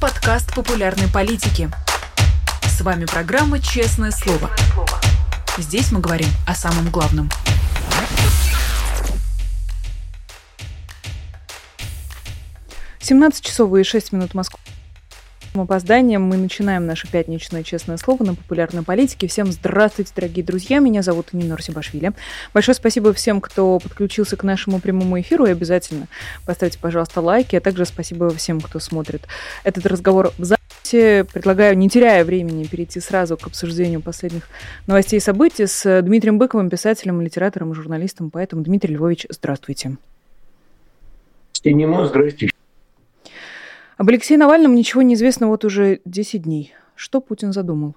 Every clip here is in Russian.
подкаст популярной политики. С вами программа «Честное слово». Здесь мы говорим о самом главном. Семнадцать часов и шесть минут Москвы опозданием мы начинаем наше пятничное честное слово на популярной политике. Всем здравствуйте, дорогие друзья. Меня зовут Нина Русибашвили. Большое спасибо всем, кто подключился к нашему прямому эфиру. И обязательно поставьте, пожалуйста, лайки. А также спасибо всем, кто смотрит этот разговор в записи. Предлагаю, не теряя времени, перейти сразу к обсуждению последних новостей и событий с Дмитрием Быковым, писателем, литератором журналистом. Поэтому, Дмитрий Львович, здравствуйте. Нина, здравствуйте. Об Алексее Навальном ничего не известно вот уже 10 дней. Что Путин задумал?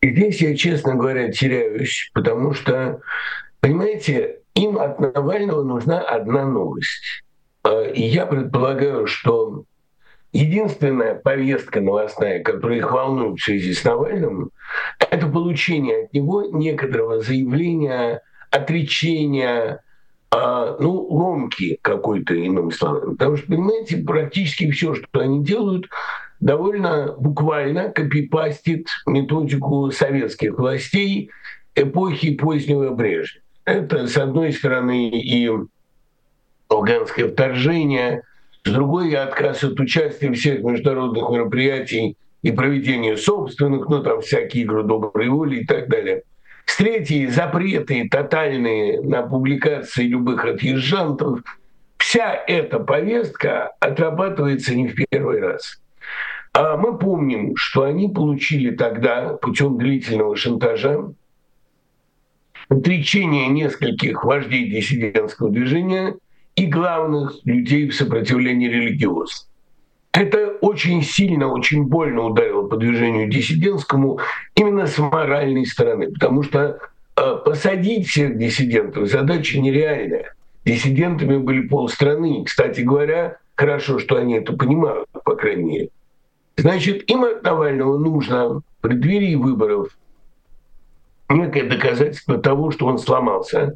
Здесь я, честно говоря, теряюсь, потому что, понимаете, им от Навального нужна одна новость. А, и я предполагаю, что единственная повестка новостная, которая их волнует в связи с Навальным, это получение от него некоторого заявления, отречения, а, ну, ломки какой-то, иным словом. Потому что, понимаете, практически все, что они делают, довольно буквально копипастит методику советских властей эпохи позднего Брежнева. Это, с одной стороны, и афганское вторжение, с другой, отказ от участия в всех международных мероприятий и проведения собственных, ну, там всякие игры доброй воли и так далее – с третьей запреты тотальные на публикации любых отъезжантов. Вся эта повестка отрабатывается не в первый раз. А мы помним, что они получили тогда путем длительного шантажа отречение нескольких вождей диссидентского движения и главных людей в сопротивлении религиозным. Это очень сильно, очень больно ударило по движению диссидентскому именно с моральной стороны, потому что э, посадить всех диссидентов задача нереальная. Диссидентами были полстраны. Кстати говоря, хорошо, что они это понимают, по крайней мере. Значит, им от Навального нужно в преддверии выборов некое доказательство того, что он сломался.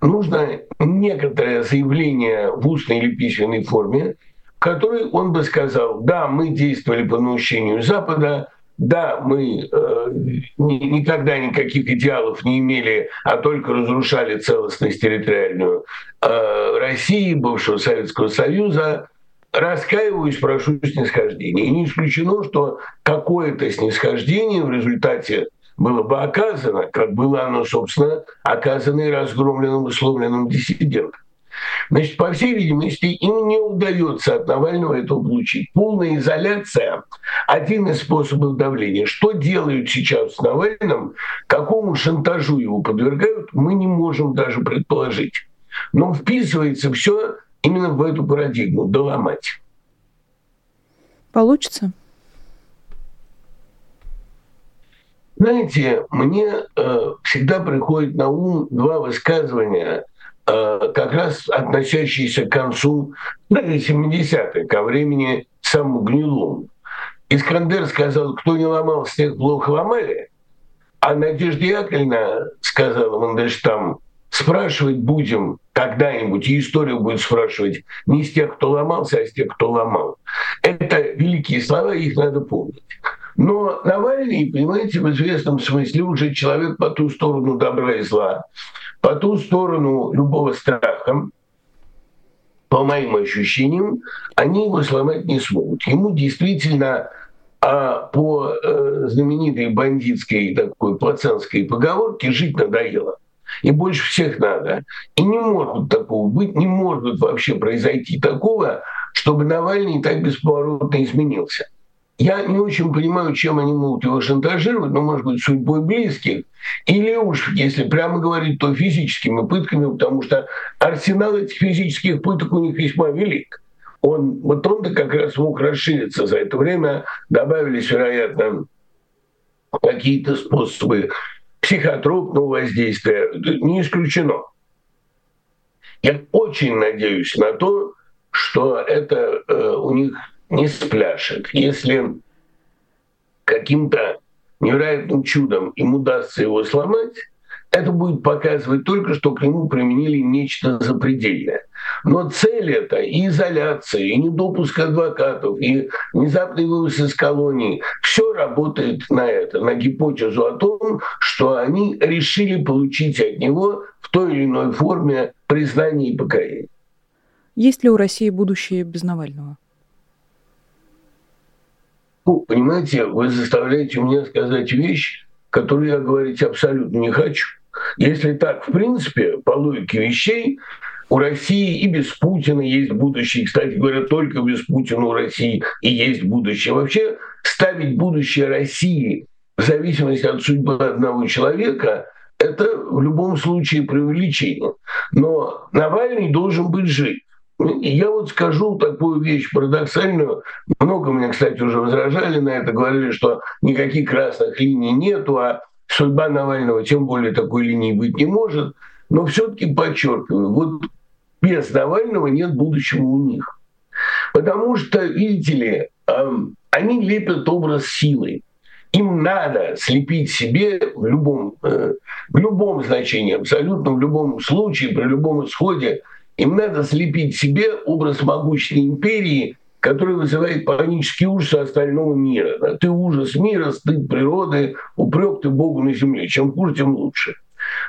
Нужно некоторое заявление в устной или письменной форме, который он бы сказал, да, мы действовали по наущению Запада, да, мы э, ни, никогда никаких идеалов не имели, а только разрушали целостность территориальную э, России, бывшего Советского Союза. Раскаиваюсь, прошу снисхождения. И не исключено, что какое-то снисхождение в результате было бы оказано, как было оно, собственно, оказано и разгромленным и сломленным диссидентам. Значит, по всей видимости, им не удается от Навального этого получить. Полная изоляция – один из способов давления. Что делают сейчас с Навальным, какому шантажу его подвергают, мы не можем даже предположить. Но вписывается все именно в эту парадигму – доломать. Получится? Знаете, мне э, всегда приходит на ум два высказывания как раз относящиеся к концу 70-х, ко времени самому гнилому. Искандер сказал, кто не ломал, тех плохо ломали. А Надежда Яковлевна сказала Мандельштам, спрашивать будем когда-нибудь, и историю будет спрашивать не с тех, кто ломался, а с тех, кто ломал. Это великие слова, их надо помнить. Но Навальный, понимаете, в известном смысле уже человек по ту сторону добра и зла по ту сторону любого страха, по моим ощущениям, они его сломать не смогут. Ему действительно а по э, знаменитой бандитской такой пацанской поговорке жить надоело. И больше всех надо. И не может такого быть, не может вообще произойти такого, чтобы Навальный так бесповоротно изменился. Я не очень понимаю, чем они могут его шантажировать, но, может быть, судьбой близких. Или уж, если прямо говорить, то физическими пытками, потому что арсенал этих физических пыток у них весьма велик. Он, вот он-то как раз мог расшириться за это время. Добавились, вероятно, какие-то способы психотропного воздействия. Не исключено. Я очень надеюсь на то, что это э, у них не спляшет. Если каким-то невероятным чудом им удастся его сломать, это будет показывать только, что к нему применили нечто запредельное. Но цель это и изоляция, и недопуск адвокатов, и внезапный вывоз из колонии. Все работает на это, на гипотезу о том, что они решили получить от него в той или иной форме признание и покаяние. Есть ли у России будущее без Навального? Ну, понимаете, вы заставляете меня сказать вещь, которую я говорить абсолютно не хочу. Если так, в принципе, по логике вещей, у России и без Путина есть будущее. Кстати говоря, только без Путина у России и есть будущее. Вообще ставить будущее России в зависимости от судьбы одного человека – это в любом случае преувеличение. Но Навальный должен быть жив. Я вот скажу такую вещь парадоксальную. Много меня, кстати, уже возражали на это, говорили, что никаких красных линий нету, а судьба Навального тем более такой линии быть не может. Но все-таки подчеркиваю, вот без Навального нет будущего у них. Потому что, видите ли, они лепят образ силы. Им надо слепить себе в любом, э, в любом значении, абсолютно в любом случае, при любом исходе им надо слепить себе образ могущественной империи, который вызывает панический ужас остального мира. Ты ужас мира, стыд природы, упрек ты Богу на земле. Чем хуже, тем лучше.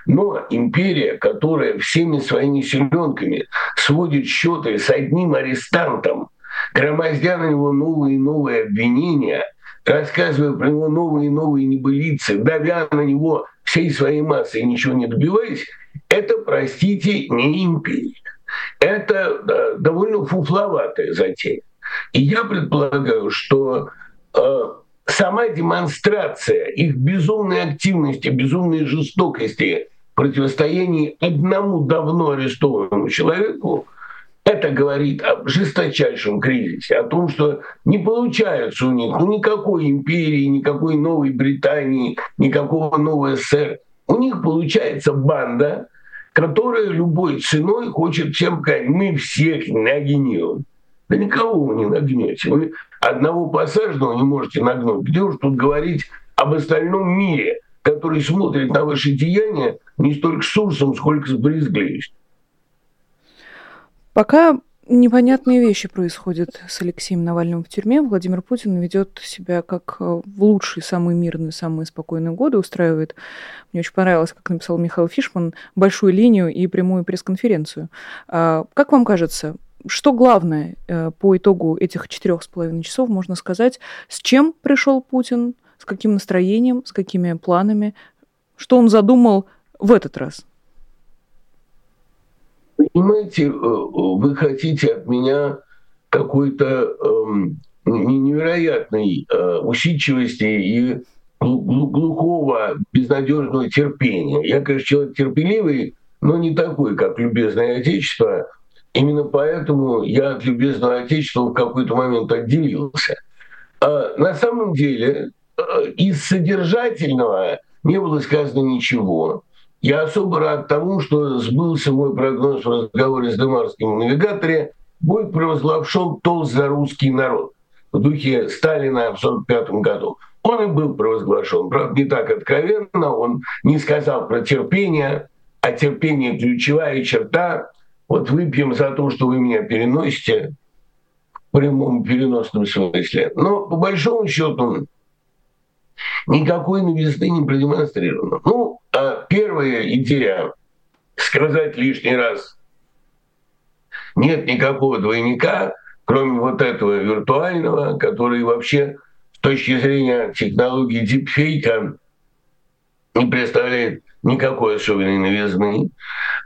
Но империя, которая всеми своими селенками сводит счеты с одним арестантом, громоздя на него новые и новые обвинения, рассказывая про него новые и новые небылицы, давя на него всей своей массой, ничего не добиваясь, это, простите, не империя это довольно фуфловатая затея. И я предполагаю, что э, сама демонстрация их безумной активности, безумной жестокости в противостоянии одному давно арестованному человеку, это говорит о жесточайшем кризисе, о том, что не получается у них ну, никакой империи, никакой новой Британии, никакого нового СССР. У них получается банда, которая любой ценой хочет всем сказать, мы всех нагнем. Да никого вы не нагнете. Вы одного посаженного не можете нагнуть. Где уж тут говорить об остальном мире, который смотрит на ваши деяния не столько с ужасом, сколько с брезгливостью. Пока непонятные вещи происходят с Алексеем Навальным в тюрьме. Владимир Путин ведет себя как э, в лучшие, самые мирные, самые спокойные годы, устраивает, мне очень понравилось, как написал Михаил Фишман, большую линию и прямую пресс-конференцию. А, как вам кажется, что главное э, по итогу этих четырех с половиной часов можно сказать, с чем пришел Путин, с каким настроением, с какими планами, что он задумал в этот раз? Понимаете, э, вы хотите от меня какой-то эм, невероятной э, усидчивости и глухого, безнадежного терпения. Я, конечно, человек терпеливый, но не такой, как любезное Отечество. Именно поэтому я от любезного Отечества в какой-то момент отделился. А на самом деле э, из содержательного не было сказано ничего. Я особо рад тому, что сбылся мой прогноз в разговоре с Демарским навигаторе, будет провозглашен толст за русский народ в духе Сталина в 1945 году. Он и был провозглашен. Правда, не так откровенно, он не сказал про терпение, а терпение – ключевая черта. Вот выпьем за то, что вы меня переносите, в прямом переносном смысле. Но по большому счету никакой новизны не продемонстрировано. Ну, первая идея сказать лишний раз, нет никакого двойника, кроме вот этого виртуального, который вообще с точки зрения технологии дипфейка не представляет никакой особенной новизны,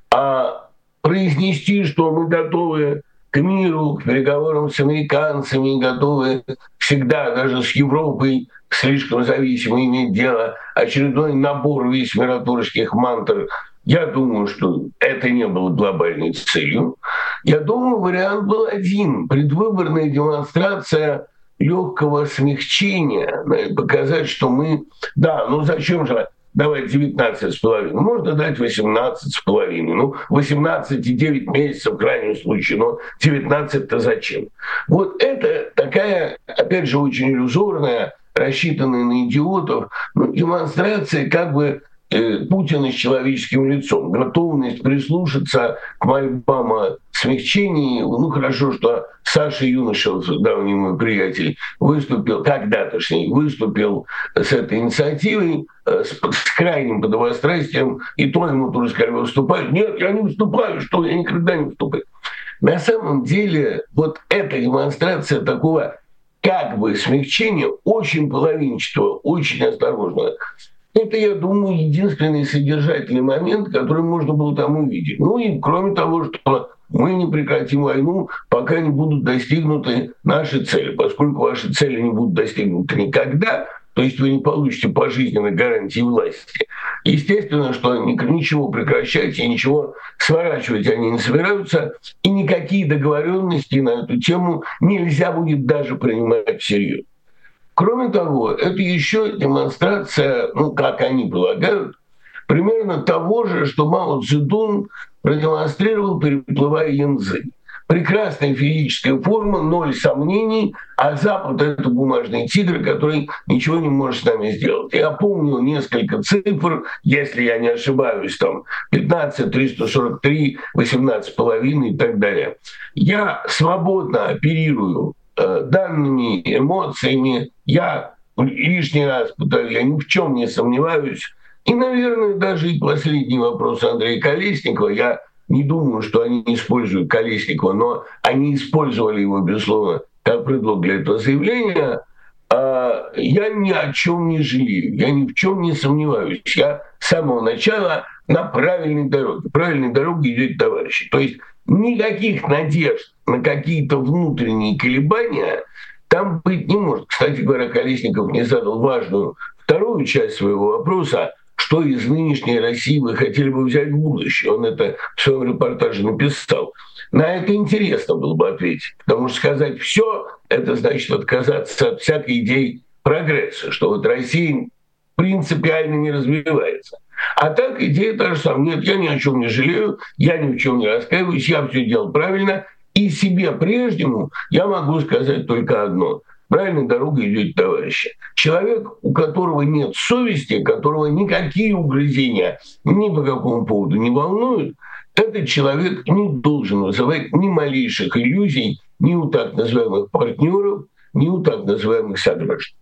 а произнести, что мы готовы к миру, к переговорам с американцами, готовы всегда, даже с Европой, слишком зависимо иметь дело, очередной набор весь миротворческих мантр. Я думаю, что это не было глобальной целью. Я думаю, вариант был один. Предвыборная демонстрация легкого смягчения, показать, что мы... Да, ну зачем же давать 19 с половиной, можно дать 18 с половиной, ну 18 и 9 месяцев в крайнем случае, но 19-то зачем? Вот это такая, опять же, очень иллюзорная рассчитанные на идиотов, ну, демонстрация как бы э, Путина с человеческим лицом, готовность прислушаться к мольбам о смягчении. Ну, хорошо, что Саша Юношев, давний мой приятель, выступил, когда-тошний, выступил с этой инициативой, э, с, с крайним подобострастием, и то ему тоже сказали, выступать. Нет, я не выступаю, что я никогда не выступаю. На самом деле, вот эта демонстрация такого как бы смягчения очень половинчатого, очень осторожного. Это, я думаю, единственный содержательный момент, который можно было там увидеть. Ну и кроме того, что мы не прекратим войну, пока не будут достигнуты наши цели. Поскольку ваши цели не будут достигнуты никогда, то есть вы не получите пожизненной гарантии власти. Естественно, что ничего прекращать и ничего сворачивать они не собираются, и никакие договоренности на эту тему нельзя будет даже принимать всерьез. Кроме того, это еще демонстрация, ну, как они полагают, примерно того же, что Мао Цзэдун продемонстрировал, переплывая Янзы прекрасная физическая форма, ноль сомнений, а Запад — это бумажный тигр, который ничего не может с нами сделать. Я помню несколько цифр, если я не ошибаюсь, там 15, 343, 18,5 и так далее. Я свободно оперирую э, данными, эмоциями, я лишний раз пытаюсь, я ни в чем не сомневаюсь, и, наверное, даже и последний вопрос Андрея Колесникова. Я не думаю, что они используют Колесникова, но они использовали его, безусловно, как предлог для этого заявления. А я ни о чем не жалею, я ни в чем не сомневаюсь. Я с самого начала на правильной дороге. Правильной дороге идет товарищи. То есть никаких надежд на какие-то внутренние колебания там быть не может. Кстати говоря, Колесников не задал важную вторую часть своего вопроса – что из нынешней России вы хотели бы взять в будущее. Он это в своем репортаже написал. На это интересно было бы ответить, потому что сказать все это значит отказаться от всякой идеи прогресса, что вот Россия принципиально не развивается. А так идея та же самая. Нет, я ни о чем не жалею, я ни в чем не раскаиваюсь, я все делал правильно. И себе прежнему я могу сказать только одно правильной дорогой идете, товарищи. Человек, у которого нет совести, которого никакие угрызения ни по какому поводу не волнуют, этот человек не должен вызывать ни малейших иллюзий ни у так называемых партнеров, ни у так называемых сограждан.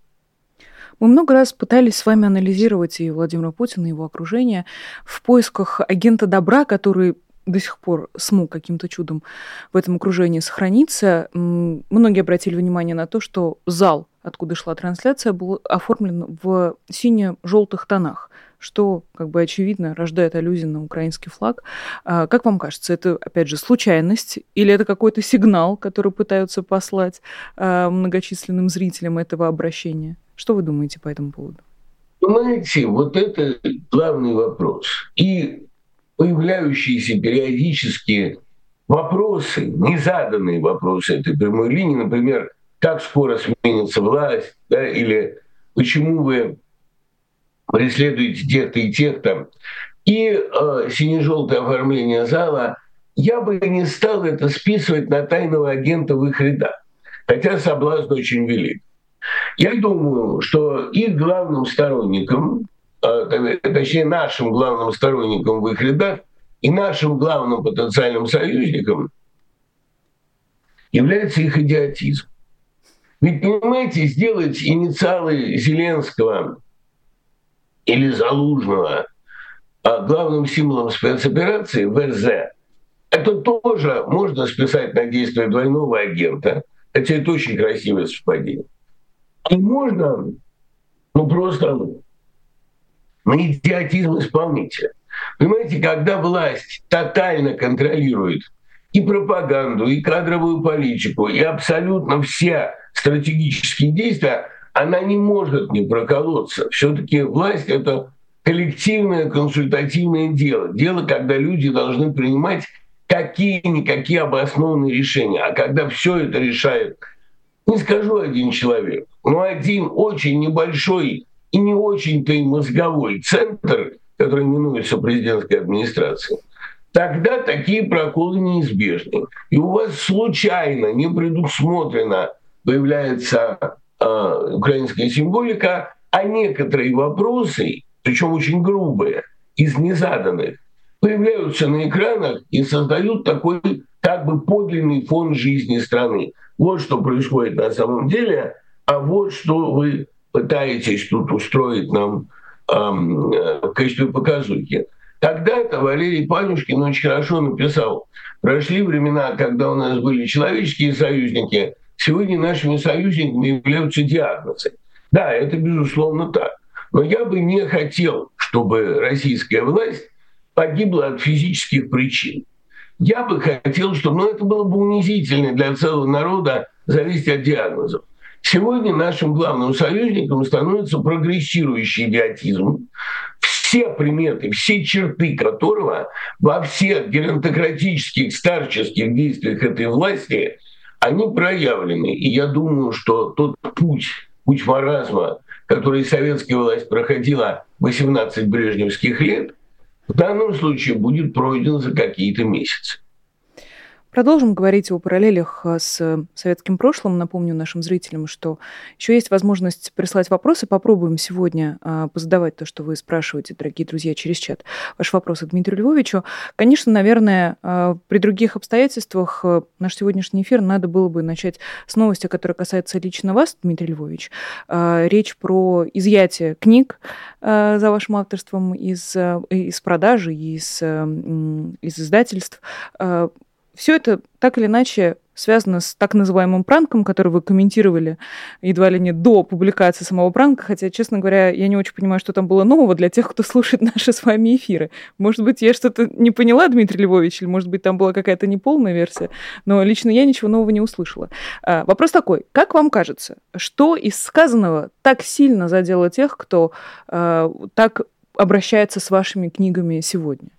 Мы много раз пытались с вами анализировать и Владимира Путина, и его окружение в поисках агента добра, который до сих пор смог каким-то чудом в этом окружении сохраниться. Многие обратили внимание на то, что зал, откуда шла трансляция, был оформлен в сине-желтых тонах, что, как бы очевидно, рождает аллюзию на украинский флаг. А, как вам кажется, это, опять же, случайность или это какой-то сигнал, который пытаются послать а, многочисленным зрителям этого обращения? Что вы думаете по этому поводу? Понимаете, вот это главный вопрос. И появляющиеся периодически вопросы, незаданные вопросы этой прямой линии, например, как скоро сменится власть, да, или почему вы преследуете тех-то и тех-то, и э, сине-желтое оформление зала, я бы не стал это списывать на тайного агента в их рядах, хотя соблазн очень велик. Я думаю, что их главным сторонником точнее нашим главным сторонником в их рядах и нашим главным потенциальным союзником является их идиотизм. Ведь, понимаете, сделать инициалы Зеленского или Залужного а главным символом спецоперации ВРЗ, это тоже можно списать на действие двойного агента, хотя это очень красивое совпадение. И можно ну, просто на идиотизм исполнителя. Понимаете, когда власть тотально контролирует и пропаганду, и кадровую политику, и абсолютно все стратегические действия, она не может не проколоться. Все-таки власть это коллективное консультативное дело. Дело, когда люди должны принимать какие-никакие обоснованные решения. А когда все это решает, не скажу один человек, но один очень небольшой и не очень-то и мозговой центр, который именуется президентской администрацией, тогда такие проколы неизбежны. И у вас случайно, не предусмотрено появляется э, украинская символика, а некоторые вопросы причем очень грубые, из незаданных, появляются на экранах и создают такой как бы подлинный фон жизни страны. Вот что происходит на самом деле, а вот что вы пытаетесь тут устроить нам эм, в качестве показухи. Когда-то Валерий Панюшкин очень хорошо написал, прошли времена, когда у нас были человеческие союзники, сегодня нашими союзниками являются диагнозы. Да, это безусловно так. Но я бы не хотел, чтобы российская власть погибла от физических причин. Я бы хотел, чтобы ну, это было бы унизительно для целого народа зависеть от диагнозов. Сегодня нашим главным союзником становится прогрессирующий идиотизм, все приметы, все черты которого во всех геронтократических, старческих действиях этой власти, они проявлены. И я думаю, что тот путь, путь маразма, который советская власть проходила 18 брежневских лет – в данном случае будет пройден за какие-то месяцы. Продолжим говорить о параллелях э, с советским прошлым. Напомню нашим зрителям, что еще есть возможность прислать вопросы. Попробуем сегодня э, позадавать то, что вы спрашиваете, дорогие друзья, через чат. Ваши вопросы Дмитрию Львовичу. Конечно, наверное, э, при других обстоятельствах наш сегодняшний эфир надо было бы начать с новости, которая касается лично вас, Дмитрий Львович. Речь про изъятие книг за вашим авторством из, из продажи, из, из издательств все это так или иначе связано с так называемым пранком, который вы комментировали едва ли не до публикации самого пранка, хотя, честно говоря, я не очень понимаю, что там было нового для тех, кто слушает наши с вами эфиры. Может быть, я что-то не поняла, Дмитрий Львович, или, может быть, там была какая-то неполная версия, но лично я ничего нового не услышала. А, вопрос такой, как вам кажется, что из сказанного так сильно задело тех, кто а, так обращается с вашими книгами сегодня?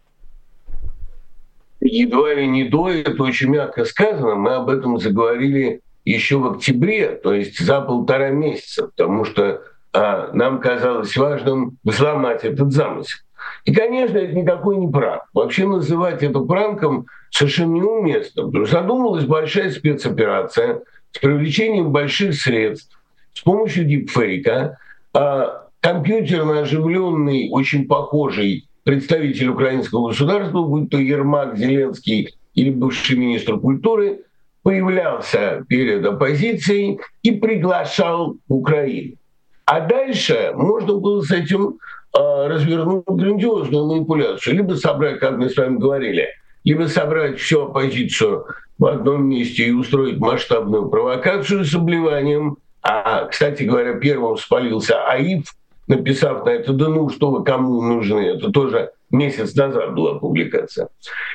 Едва ли не до, это очень мягко сказано, мы об этом заговорили еще в октябре, то есть за полтора месяца, потому что а, нам казалось важным взломать этот замысел. И, конечно, это никакой не пранк. Вообще называть это пранком совершенно неуместно. Потому что задумалась большая спецоперация с привлечением больших средств с помощью дипфейка, а, компьютерно оживленный, очень похожий представитель украинского государства, будь то Ермак, Зеленский или бывший министр культуры, появлялся перед оппозицией и приглашал Украину. А дальше можно было с этим э, развернуть грандиозную манипуляцию. Либо собрать, как мы с вами говорили, либо собрать всю оппозицию в одном месте и устроить масштабную провокацию с обливанием. А, кстати говоря, первым спалился АИФ – написав на это, да ну что вы, кому нужны, это тоже месяц назад была публикация.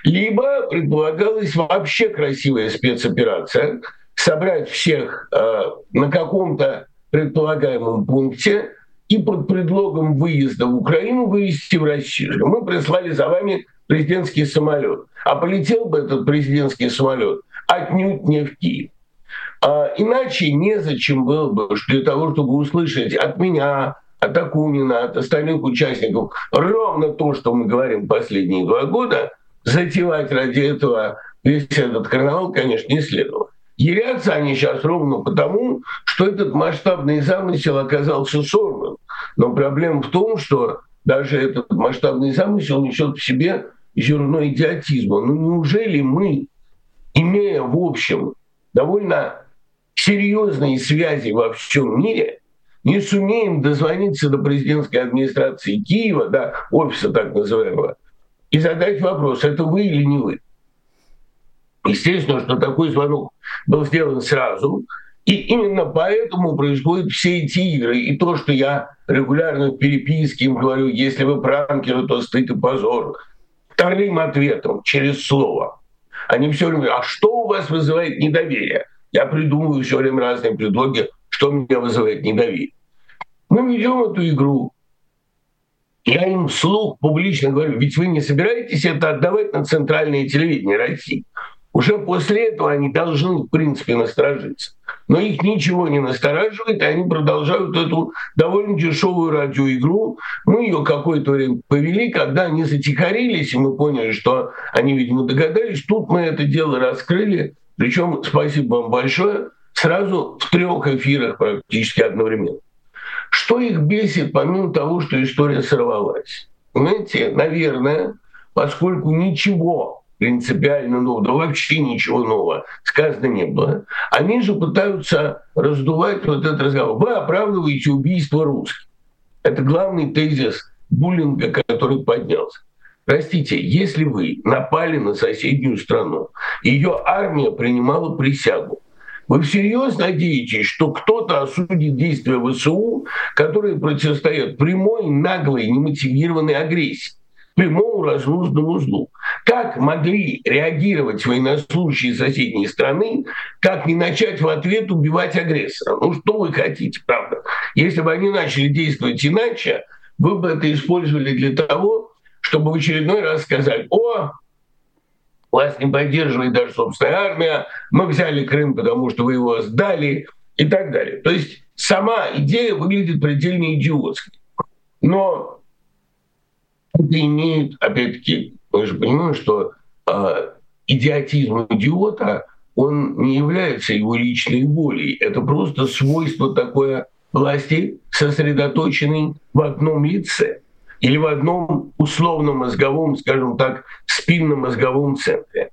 Либо предполагалась вообще красивая спецоперация, собрать всех э, на каком-то предполагаемом пункте и под предлогом выезда в Украину вывести в Россию. Мы прислали за вами президентский самолет. А полетел бы этот президентский самолет отнюдь не в Киев. А иначе незачем было бы для того, чтобы услышать от меня, от Акунина, от остальных участников ровно то, что мы говорим последние два года, затевать ради этого весь этот карнавал, конечно, не следовало. Ярятся они сейчас ровно потому, что этот масштабный замысел оказался сорван. Но проблема в том, что даже этот масштабный замысел несет в себе зерно идиотизма. Ну неужели мы, имея в общем довольно серьезные связи во всем мире, не сумеем дозвониться до президентской администрации Киева, да, офиса так называемого, и задать вопрос, это вы или не вы. Естественно, что такой звонок был сделан сразу, и именно поэтому происходят все эти игры. И то, что я регулярно в переписке им говорю, если вы пранкеры, то стыд и позор. Вторым ответом через слово. Они все время, а что у вас вызывает недоверие? Я придумываю все время разные предлоги, что меня вызывает недоверие. Мы ведем эту игру. Я им вслух публично говорю, ведь вы не собираетесь это отдавать на центральное телевидение России. Уже после этого они должны, в принципе, насторожиться. Но их ничего не настораживает, и они продолжают эту довольно дешевую радиоигру. Мы ее какое-то время повели, когда они затихарились, и мы поняли, что они, видимо, догадались. Тут мы это дело раскрыли. Причем, спасибо вам большое, сразу в трех эфирах практически одновременно. Что их бесит, помимо того, что история сорвалась? Понимаете, наверное, поскольку ничего принципиально нового, да вообще ничего нового сказано не было, они же пытаются раздувать вот этот разговор. Вы оправдываете убийство русских. Это главный тезис буллинга, который поднялся. Простите, если вы напали на соседнюю страну, ее армия принимала присягу, вы всерьез надеетесь, что кто-то осудит действия ВСУ, которые противостоят прямой, наглой, немотивированной агрессии? прямому разнузному злу. Как могли реагировать военнослужащие соседней страны, как не начать в ответ убивать агрессора? Ну что вы хотите, правда? Если бы они начали действовать иначе, вы бы это использовали для того, чтобы в очередной раз сказать, о, вас не поддерживает даже собственная армия, мы взяли Крым, потому что вы его сдали и так далее. То есть сама идея выглядит предельно идиотской. Но это имеет, опять-таки, мы же понимаем, что э, идиотизм идиота, он не является его личной волей. Это просто свойство такое власти, сосредоточенной в одном лице или в одном условно-мозговом, скажем так, спинно-мозговом центре.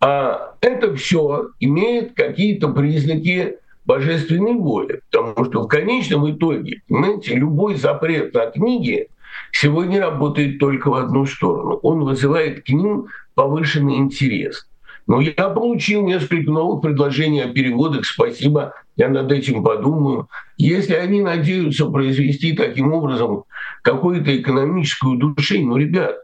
А это все имеет какие-то признаки божественной воли, потому что в конечном итоге, понимаете, любой запрет на книги сегодня работает только в одну сторону. Он вызывает к ним повышенный интерес. Но я получил несколько новых предложений о переводах. Спасибо, я над этим подумаю. Если они надеются произвести таким образом какое-то экономическое удушение, ну, ребят,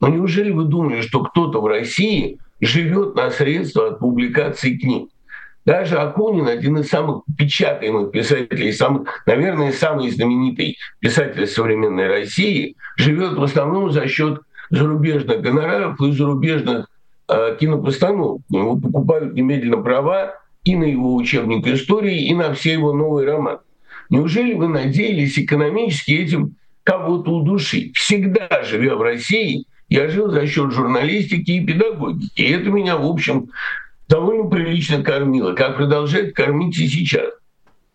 ну неужели вы думали, что кто-то в России живет на средства от публикации книг? Даже Акунин, один из самых печатаемых писателей, самых, наверное, самый знаменитый писатель современной России, живет в основном за счет зарубежных гонораров и зарубежных Э, кинопостановку. Ему покупают немедленно права и на его учебник истории, и на все его новые романы. Неужели вы надеялись экономически этим кого-то удушить? Всегда, живя в России, я жил за счет журналистики и педагогики. И это меня, в общем, довольно прилично кормило, как продолжает кормить и сейчас.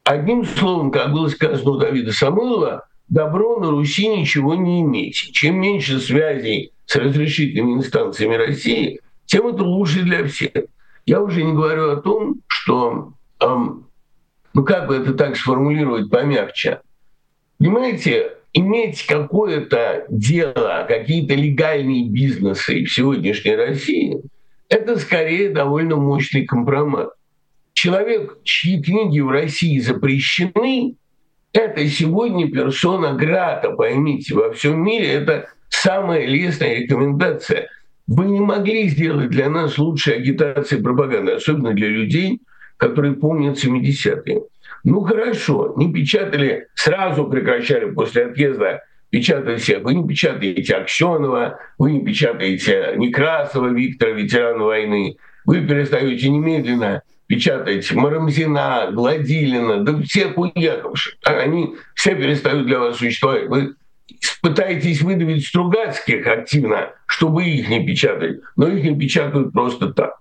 Одним словом, как было сказано у Давида Самойлова, добро на Руси ничего не иметь. Чем меньше связей с разрешительными инстанциями России, тем это лучше для всех. Я уже не говорю о том, что, эм, ну как бы это так сформулировать помягче, понимаете, иметь какое-то дело, какие-то легальные бизнесы в сегодняшней России, это скорее довольно мощный компромат. Человек, чьи книги в России запрещены, это сегодня персона грата, поймите, во всем мире это самая лестная рекомендация – вы не могли сделать для нас лучшей агитации и пропаганды, особенно для людей, которые помнят 70-е. Ну хорошо, не печатали, сразу прекращали после отъезда печатать всех. Вы не печатаете Аксенова, вы не печатаете Некрасова Виктора, ветерана войны. Вы перестаете немедленно печатать Марамзина, Гладилина, да всех уехавших. Они все перестают для вас существовать. Вы пытаетесь выдавить Стругацких активно, чтобы их не печатать, но их не печатают просто так.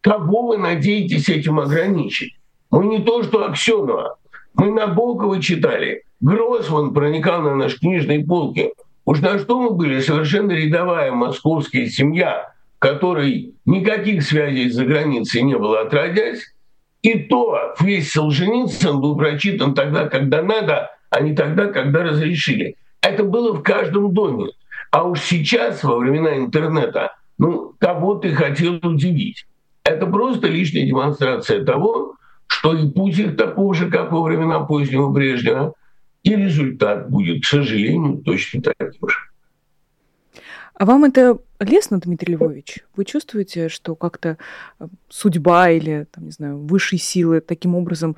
Кого вы надеетесь этим ограничить? Мы не то, что Аксенова. Мы Набокова читали. Гроссман проникал на наш книжные полки. Уж на что мы были совершенно рядовая московская семья, которой никаких связей за границей не было отродясь. И то весь Солженицын был прочитан тогда, когда надо, а не тогда, когда разрешили. Это было в каждом доме. А уж сейчас, во времена интернета, ну, кого ты хотел удивить? Это просто лишняя демонстрация того, что и путь их таков же, как во времена позднего Брежнева, и результат будет, к сожалению, точно таким же. А вам это лестно, Дмитрий Львович? Вы чувствуете, что как-то э, судьба или, там, не знаю, высшие силы таким образом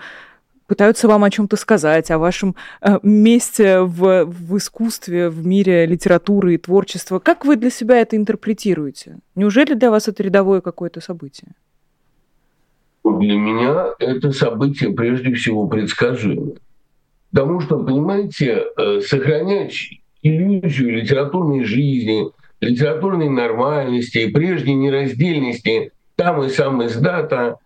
пытаются вам о чем-то сказать, о вашем э, месте в, в искусстве, в мире литературы и творчества. Как вы для себя это интерпретируете? Неужели для вас это рядовое какое-то событие? Для меня это событие прежде всего предсказуемо. Потому что, понимаете, э, сохранять иллюзию литературной жизни, литературной нормальности, прежней нераздельности там и сам издата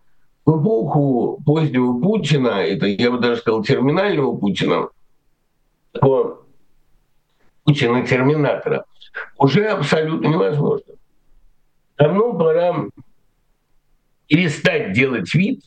в эпоху позднего Путина, это я бы даже сказал терминального Путина, по Путина-терминатора, уже абсолютно невозможно. Давно пора перестать делать вид,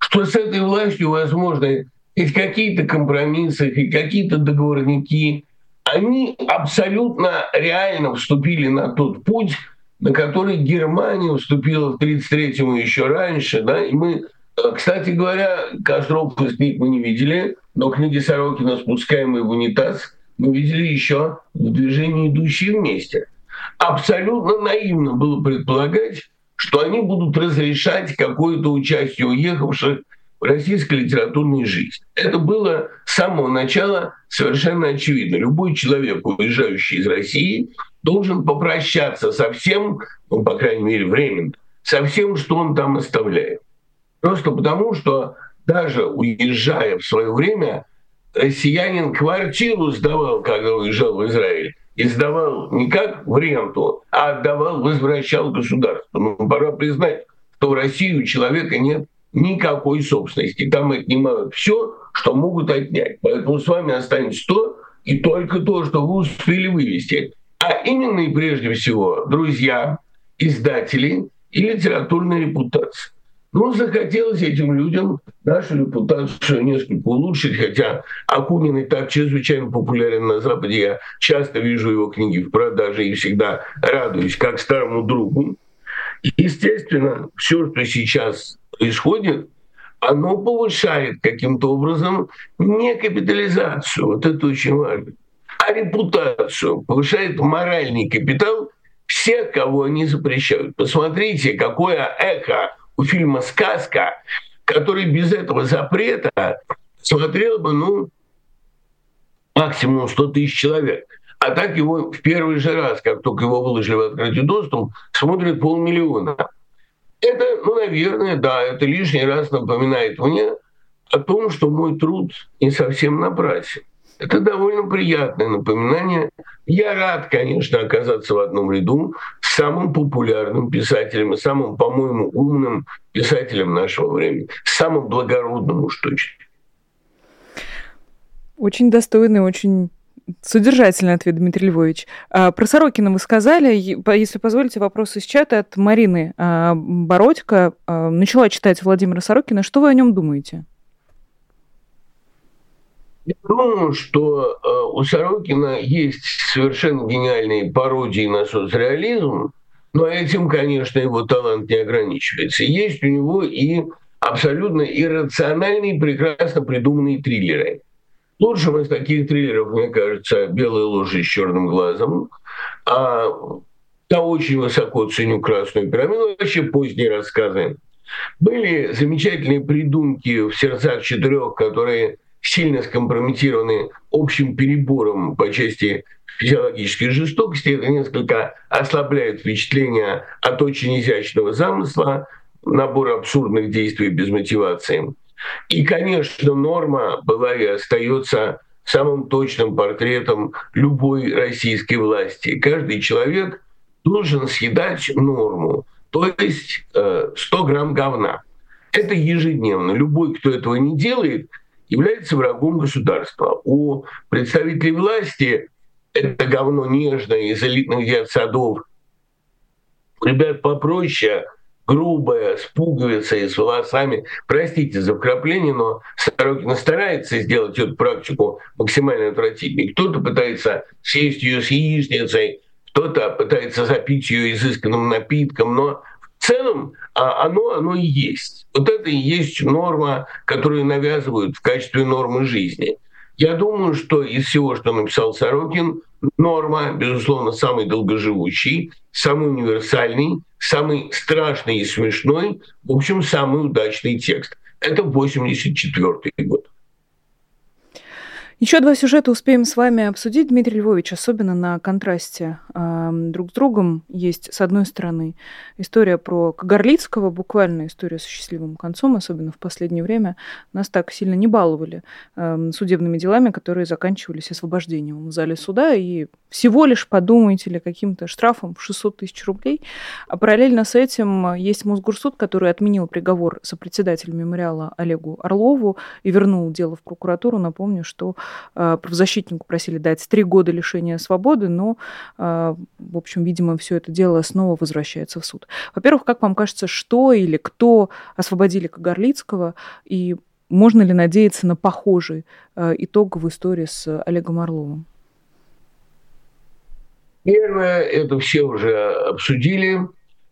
что с этой властью возможны хоть какие-то компромиссы, хоть какие-то договорники. Они абсолютно реально вступили на тот путь, на который Германия вступила в 1933-му еще раньше. Да? И мы, э, кстати говоря, Костров из книг мы не видели, но книги Сорокина, спускаемые в унитаз, мы видели еще в движении «Идущие вместе». Абсолютно наивно было предполагать, что они будут разрешать какое-то участие уехавших в российской литературной жизни. Это было с самого начала совершенно очевидно. Любой человек, уезжающий из России, должен попрощаться со всем, ну, по крайней мере, временно, со всем, что он там оставляет. Просто потому, что даже уезжая в свое время, россиянин квартиру сдавал, когда уезжал в Израиль и сдавал не как в ренту, а отдавал, возвращал государству. Ну, пора признать, что в России у человека нет никакой собственности. Там отнимают все, что могут отнять. Поэтому с вами останется то и только то, что вы успели вывести. А именно и прежде всего друзья, издатели и литературная репутация. Ну, захотелось этим людям нашу репутацию несколько улучшить, хотя Акунин и так чрезвычайно популярен на Западе. Я часто вижу его книги в продаже и всегда радуюсь, как старому другу. Естественно, все, что сейчас происходит, оно повышает каким-то образом не капитализацию, вот это очень важно, а репутацию, повышает моральный капитал всех, кого они запрещают. Посмотрите, какое эхо у фильма «Сказка», который без этого запрета смотрел бы, ну, максимум 100 тысяч человек. А так его в первый же раз, как только его выложили в открытый доступ, смотрит полмиллиона. Это, ну, наверное, да, это лишний раз напоминает мне о том, что мой труд не совсем напрасен. Это довольно приятное напоминание. Я рад, конечно, оказаться в одном ряду с самым популярным писателем и самым, по-моему, умным писателем нашего времени, самым благородным уж точно. Очень достойный, очень Содержательный ответ, Дмитрий Львович. А, про Сорокина вы сказали. Если позволите, вопрос из чата от Марины а, Бородько. А, начала читать Владимира Сорокина. Что вы о нем думаете? Я думаю, что э, у Сорокина есть совершенно гениальные пародии на соцреализм, но этим, конечно, его талант не ограничивается. Есть у него и абсолютно иррациональные, прекрасно придуманные триллеры. Лучшим из таких триллеров, мне кажется, «Белая ложь с черным глазом», а я очень высоко ценю «Красную пирамиду», вообще поздние рассказы. Были замечательные придумки в «Сердцах четырех», которые сильно скомпрометированы общим перебором по части физиологической жестокости. Это несколько ослабляет впечатление от очень изящного замысла, набора абсурдных действий без мотивации. И, конечно, норма была и остается самым точным портретом любой российской власти. Каждый человек должен съедать норму, то есть 100 э, грамм говна. Это ежедневно. Любой, кто этого не делает, является врагом государства. У представителей власти это говно нежное из элитных детсадов. Ребят попроще, грубая, с пуговицей, с волосами. Простите за вкрапление, но Сорокина старается сделать эту практику максимально отвратительной. Кто-то пытается съесть ее с яичницей, кто-то пытается запить ее изысканным напитком, но в целом а оно, оно и есть. Вот это и есть норма, которую навязывают в качестве нормы жизни. Я думаю, что из всего, что написал Сорокин, норма, безусловно, самый долгоживущий, самый универсальный, самый страшный и смешной, в общем, самый удачный текст. Это 84 год. Еще два сюжета успеем с вами обсудить, Дмитрий Львович, особенно на контрасте э, друг с другом. Есть, с одной стороны, история про Кагарлицкого, буквально история с счастливым концом, особенно в последнее время. Нас так сильно не баловали э, судебными делами, которые заканчивались освобождением в зале суда, и всего лишь, подумайте ли, каким-то штрафом в 600 тысяч рублей. А параллельно с этим есть Мосгорсуд, который отменил приговор сопредседателю мемориала Олегу Орлову и вернул дело в прокуратуру. Напомню, что правозащитнику просили дать три года лишения свободы, но, э, в общем, видимо, все это дело снова возвращается в суд. Во-первых, как вам кажется, что или кто освободили Кагарлицкого, и можно ли надеяться на похожий э, итог в истории с Олегом Орловым? Первое, это все уже обсудили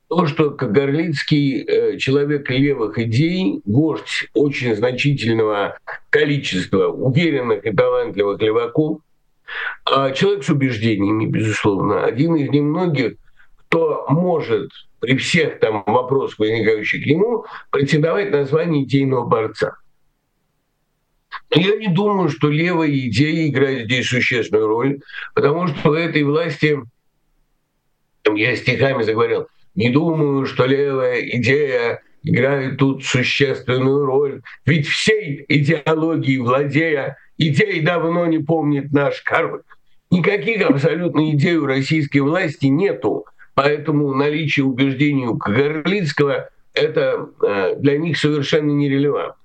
то, что Кагарлицкий э, человек левых идей, вождь очень значительного количества уверенных и талантливых леваков, а человек с убеждениями, безусловно, один из немногих, кто может при всех там вопросах, возникающих к нему, претендовать на звание идейного борца. Я не думаю, что левая идея играет здесь существенную роль, потому что этой власти, я стихами заговорил, не думаю, что левая идея играет тут существенную роль. Ведь всей идеологией владея, идей давно не помнит наш король. Никаких абсолютно идей у российской власти нету. Поэтому наличие убеждений у Кагарлицкого – это э, для них совершенно нерелевантно.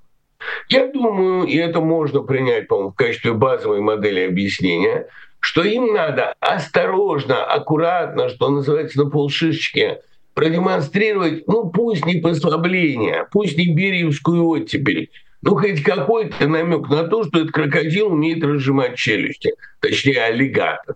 Я думаю, и это можно принять, по-моему, в качестве базовой модели объяснения, что им надо осторожно, аккуратно, что называется, на полшишечки – продемонстрировать, ну пусть не послабление, пусть не бериевскую оттепель, ну хоть какой-то намек на то, что этот крокодил умеет разжимать челюсти, точнее аллигатор.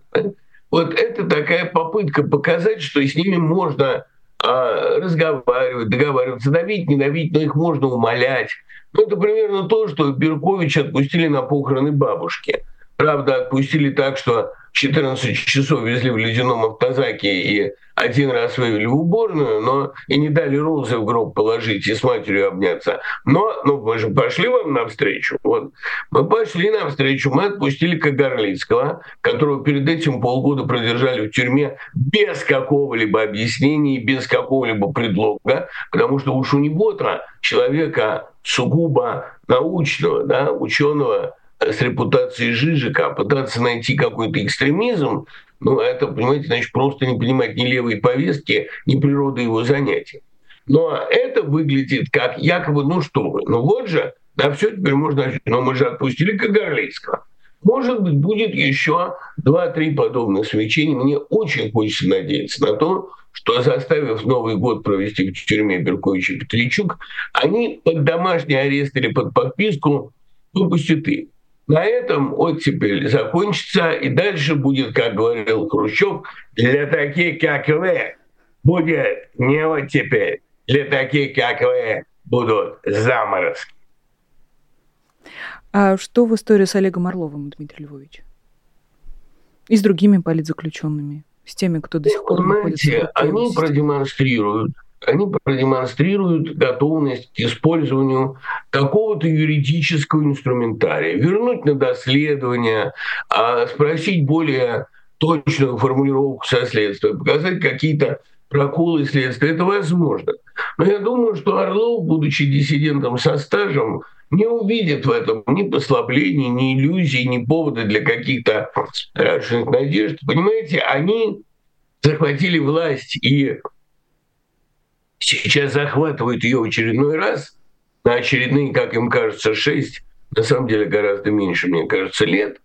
Вот это такая попытка показать, что с ними можно а, разговаривать, договариваться, давить, не давить, но их можно умолять. Ну, это примерно то, что Беркович отпустили на похороны бабушки. Правда, отпустили так, что 14 часов везли в ледяном автозаке и один раз вывели в уборную, но и не дали розы в гроб положить и с матерью обняться. Но, ну, мы же пошли вам навстречу. Вот. Мы пошли навстречу, мы отпустили Кагарлицкого, которого перед этим полгода продержали в тюрьме без какого-либо объяснения, без какого-либо предлога, потому что уж у Неботра, человека сугубо научного, да, ученого, с репутацией Жижика, а пытаться найти какой-то экстремизм, ну, это, понимаете, значит, просто не понимать ни левой повестки, ни природы его занятий. Но это выглядит как якобы, ну что вы, ну вот же, да все теперь можно, но мы же отпустили Кагарлицкого. Может быть, будет еще два-три подобных свечений. Мне очень хочется надеяться на то, что заставив Новый год провести в тюрьме Беркович и Петричук, они под домашний арест или под подписку выпустят их. На этом оттепель закончится, и дальше будет, как говорил Хрущев, для таких, как вы, будет не оттепель, для таких, как вы, будут заморозки. А что в истории с Олегом Орловым, Дмитрий Львович? И с другими политзаключенными, с теми, кто до сих пор находится в Они продемонстрируют они продемонстрируют готовность к использованию какого-то юридического инструментария, вернуть на доследование, а спросить более точную формулировку со следствия, показать какие-то проколы следствия. Это возможно. Но я думаю, что Орлов, будучи диссидентом со стажем, не увидит в этом ни послаблений, ни иллюзий, ни повода для каких-то радостных надежд. Понимаете, они захватили власть и сейчас захватывают ее очередной раз, на очередные, как им кажется, шесть, на самом деле гораздо меньше, мне кажется, лет,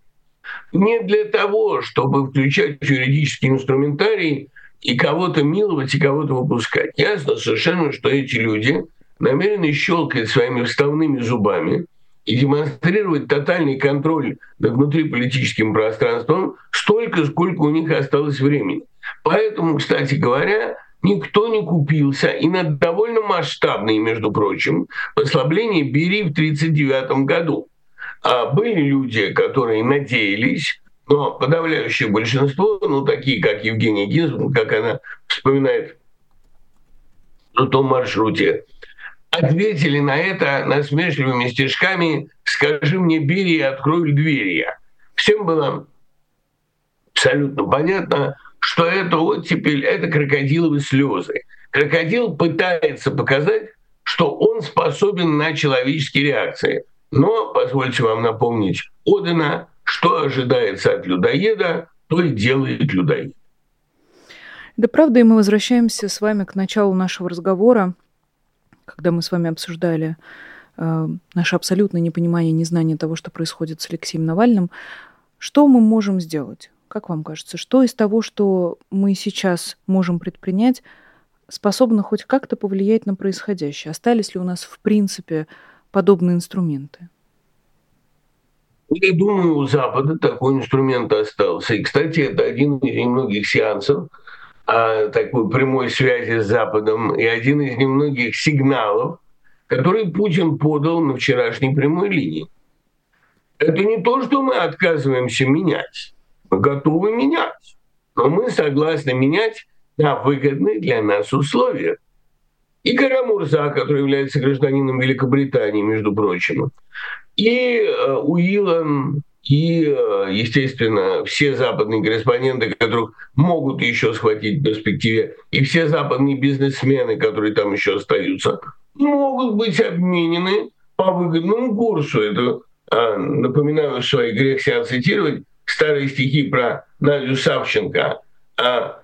не для того, чтобы включать юридический инструментарий и кого-то миловать и кого-то выпускать. Ясно совершенно, что эти люди намерены щелкать своими вставными зубами и демонстрировать тотальный контроль над внутриполитическим пространством столько, сколько у них осталось времени. Поэтому, кстати говоря, никто не купился. И на довольно масштабные, между прочим, послабления Берии в 1939 году. А были люди, которые надеялись, но подавляющее большинство, ну, такие, как Евгения Гинзбург, как она вспоминает на том маршруте, ответили на это насмешливыми стишками «Скажи мне, Берия, открою двери я». всем было абсолютно понятно, что это оттепель, это крокодиловые слезы. Крокодил пытается показать, что он способен на человеческие реакции. Но, позвольте вам напомнить Одена, что ожидается от людоеда, то и делает людоед. Да правда, и мы возвращаемся с вами к началу нашего разговора, когда мы с вами обсуждали э, наше абсолютное непонимание, незнание того, что происходит с Алексеем Навальным. Что мы можем сделать? Как вам кажется, что из того, что мы сейчас можем предпринять, способно хоть как-то повлиять на происходящее? Остались ли у нас в принципе подобные инструменты? Я думаю, у Запада такой инструмент остался. И, кстати, это один из немногих сеансов а, такой прямой связи с Западом и один из немногих сигналов, который Путин подал на вчерашней прямой линии. Это не то, что мы отказываемся менять. Мы готовы менять. Но мы согласны менять на выгодные для нас условия. И Карамурза, который является гражданином Великобритании, между прочим, и э, Уиллан, и, э, естественно, все западные корреспонденты, которых могут еще схватить в перспективе, и все западные бизнесмены, которые там еще остаются, могут быть обменены по выгодному курсу. Это, а, напоминаю, и грех себя цитировать, старые стихи про Надю Савченко. А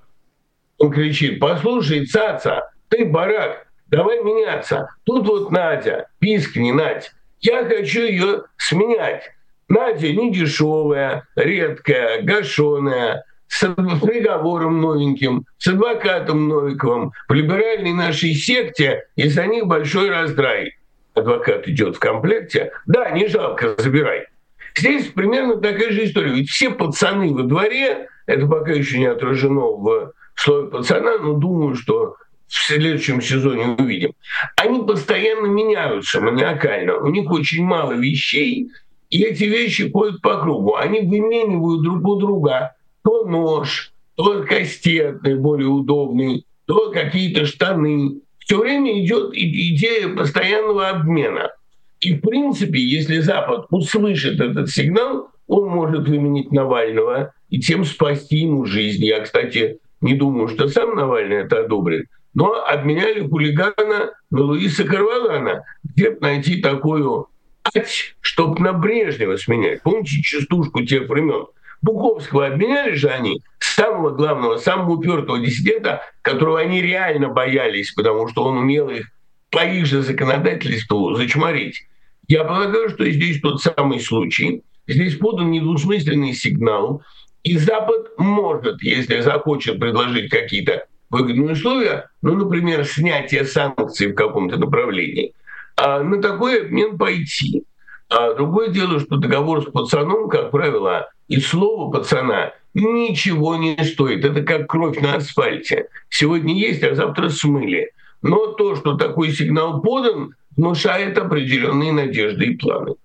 он кричит, послушай, цаца, ты барак, давай меняться. Тут вот Надя, пискни, Надь, я хочу ее сменять. Надя не дешевая, редкая, гашеная, с приговором новеньким, с адвокатом Новиковым. В либеральной нашей секте из-за них большой раздрай. Адвокат идет в комплекте. Да, не жалко, забирай. Здесь примерно такая же история. Ведь все пацаны во дворе, это пока еще не отражено в слове пацана, но думаю, что в следующем сезоне увидим. Они постоянно меняются маниакально. У них очень мало вещей, и эти вещи ходят по кругу. Они выменивают друг у друга то нож, то кастет наиболее удобный, то какие-то штаны. Все время идет идея постоянного обмена. И в принципе, если Запад услышит этот сигнал, он может выменить Навального и тем спасти ему жизнь. Я, кстати, не думаю, что сам Навальный это одобрит, но обменяли хулигана на Луиса Карвалана. Где найти такую ать, чтобы на Брежнева сменять? Помните частушку тех времен? Буковского обменяли же они, самого главного, самого упертого диссидента, которого они реально боялись, потому что он умел их по их же законодательству зачморить. Я полагаю, что здесь тот самый случай. Здесь подан недвусмысленный сигнал, и Запад может, если захочет предложить какие-то выгодные условия, ну, например, снятие санкций в каком-то направлении, а на такой обмен пойти. А другое дело, что договор с пацаном, как правило, и слово пацана ничего не стоит. Это как кровь на асфальте. Сегодня есть, а завтра смыли. Но то, что такой сигнал подан, внушает определенные надежды и планы.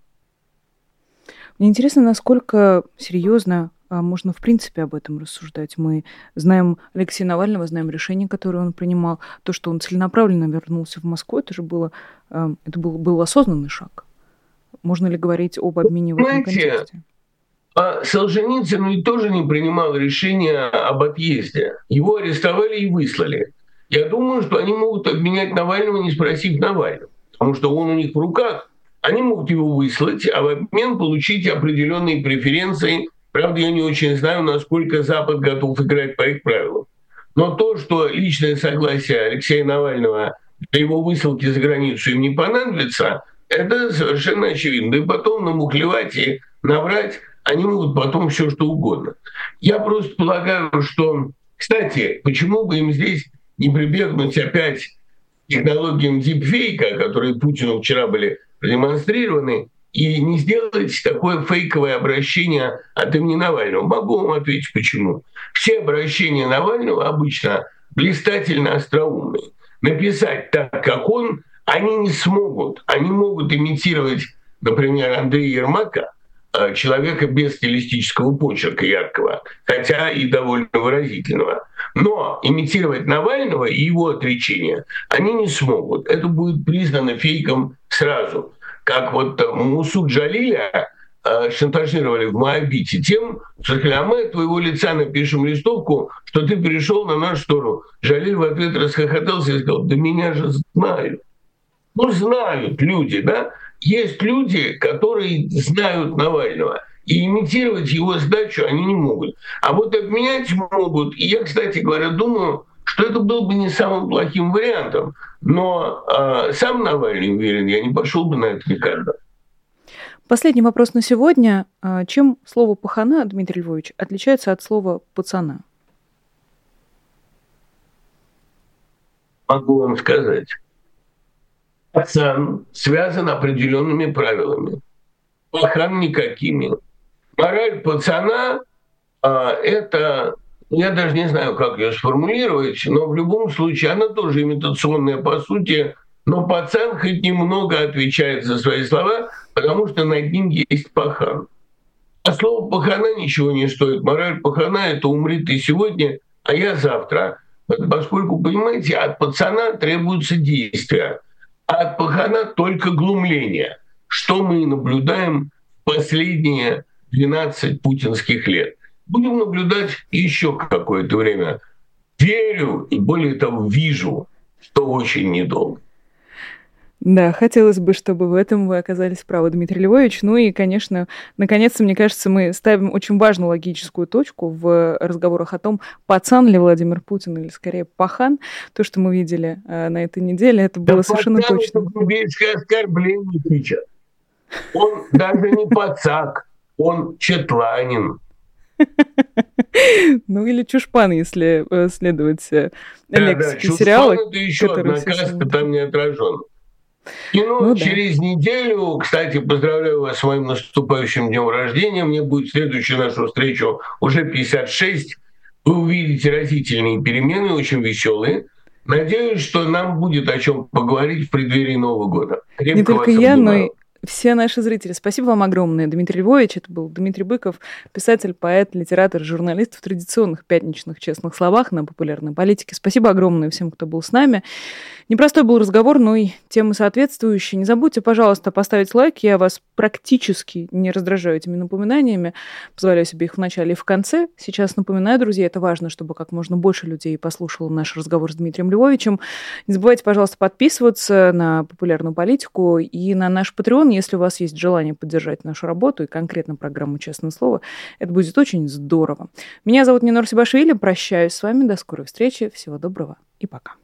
Мне интересно, насколько серьезно а можно в принципе об этом рассуждать. Мы знаем Алексея Навального, знаем решение, которое он принимал. То, что он целенаправленно вернулся в Москву, это же было, а, это был, был осознанный шаг. Можно ли говорить об обмене в этом контексте? А Солженицын ведь тоже не принимал решения об отъезде. Его арестовали и выслали. Я думаю, что они могут обменять Навального, не спросив Навального. Потому что он у них в руках. Они могут его выслать, а в обмен получить определенные преференции Правда, я не очень знаю, насколько Запад готов играть по их правилам. Но то, что личное согласие Алексея Навального для его высылки за границу им не понадобится, это совершенно очевидно. И потом намухлевать и наврать они могут потом все что угодно. Я просто полагаю, что... Кстати, почему бы им здесь не прибегнуть опять к технологиям дипфейка, которые Путину вчера были продемонстрированы, и не сделать такое фейковое обращение от имени Навального. Могу вам ответить, почему. Все обращения Навального обычно блистательно остроумные. Написать так, как он, они не смогут. Они могут имитировать, например, Андрея Ермака, э, человека без стилистического почерка яркого, хотя и довольно выразительного. Но имитировать Навального и его отречение они не смогут. Это будет признано фейком сразу как вот Мусу Джалиля э, шантажировали в Моабите? Тем, что сказали, а мы от твоего лица напишем листовку, что ты перешел на нашу сторону. Жалиль в ответ расхохотался и сказал, да меня же знают. Ну, знают люди, да? Есть люди, которые знают Навального. И имитировать его сдачу они не могут. А вот обменять могут. И я, кстати говоря, думаю, что это был бы не самым плохим вариантом. Но э, сам Навальный уверен, я не пошел бы на это никогда. Последний вопрос на сегодня. А, чем слово «пахана», Дмитрий Львович, отличается от слова «пацана»? Могу вам сказать. Пацан связан определенными правилами. Пахан никакими. Мораль пацана а, это я даже не знаю, как ее сформулировать, но в любом случае она тоже имитационная по сути, но пацан хоть немного отвечает за свои слова, потому что над ним есть пахан. А слово пахана ничего не стоит. Мораль пахана – это умри ты сегодня, а я завтра. Поскольку, понимаете, от пацана требуются действия, а от пахана только глумление, что мы и наблюдаем последние 12 путинских лет. Будем наблюдать еще какое-то время. Верю и более того вижу, что очень недолго. Да, хотелось бы, чтобы в этом вы оказались правы, Дмитрий Львович. Ну и, конечно, наконец-то, мне кажется, мы ставим очень важную логическую точку в разговорах о том, пацан ли Владимир Путин или скорее пахан. То, что мы видели э, на этой неделе, это было да совершенно пацан точно. Это оскорбление сейчас. Он даже не пацак, он четланин. Ну или Чушпан, если э, следовать э, лексике сериала. это еще одна каста там не отражен. И ну, ну через да. неделю, кстати, поздравляю вас с моим наступающим днем рождения. Мне будет следующая наша встреча уже 56. Вы увидите разительные перемены, очень веселые. Надеюсь, что нам будет о чем поговорить в преддверии Нового года. Крепко Не только я, но и все наши зрители. Спасибо вам огромное, Дмитрий Львович. Это был Дмитрий Быков, писатель, поэт, литератор, журналист в традиционных пятничных честных словах на популярной политике. Спасибо огромное всем, кто был с нами. Непростой был разговор, но и темы соответствующие. Не забудьте, пожалуйста, поставить лайк. Я вас практически не раздражаю этими напоминаниями. Позволяю себе их в начале и в конце. Сейчас напоминаю, друзья, это важно, чтобы как можно больше людей послушало наш разговор с Дмитрием Львовичем. Не забывайте, пожалуйста, подписываться на популярную политику и на наш Patreon, если у вас есть желание поддержать нашу работу и конкретно программу «Честное слово», это будет очень здорово. Меня зовут Нинор Сибашвили. Прощаюсь с вами. До скорой встречи. Всего доброго и пока.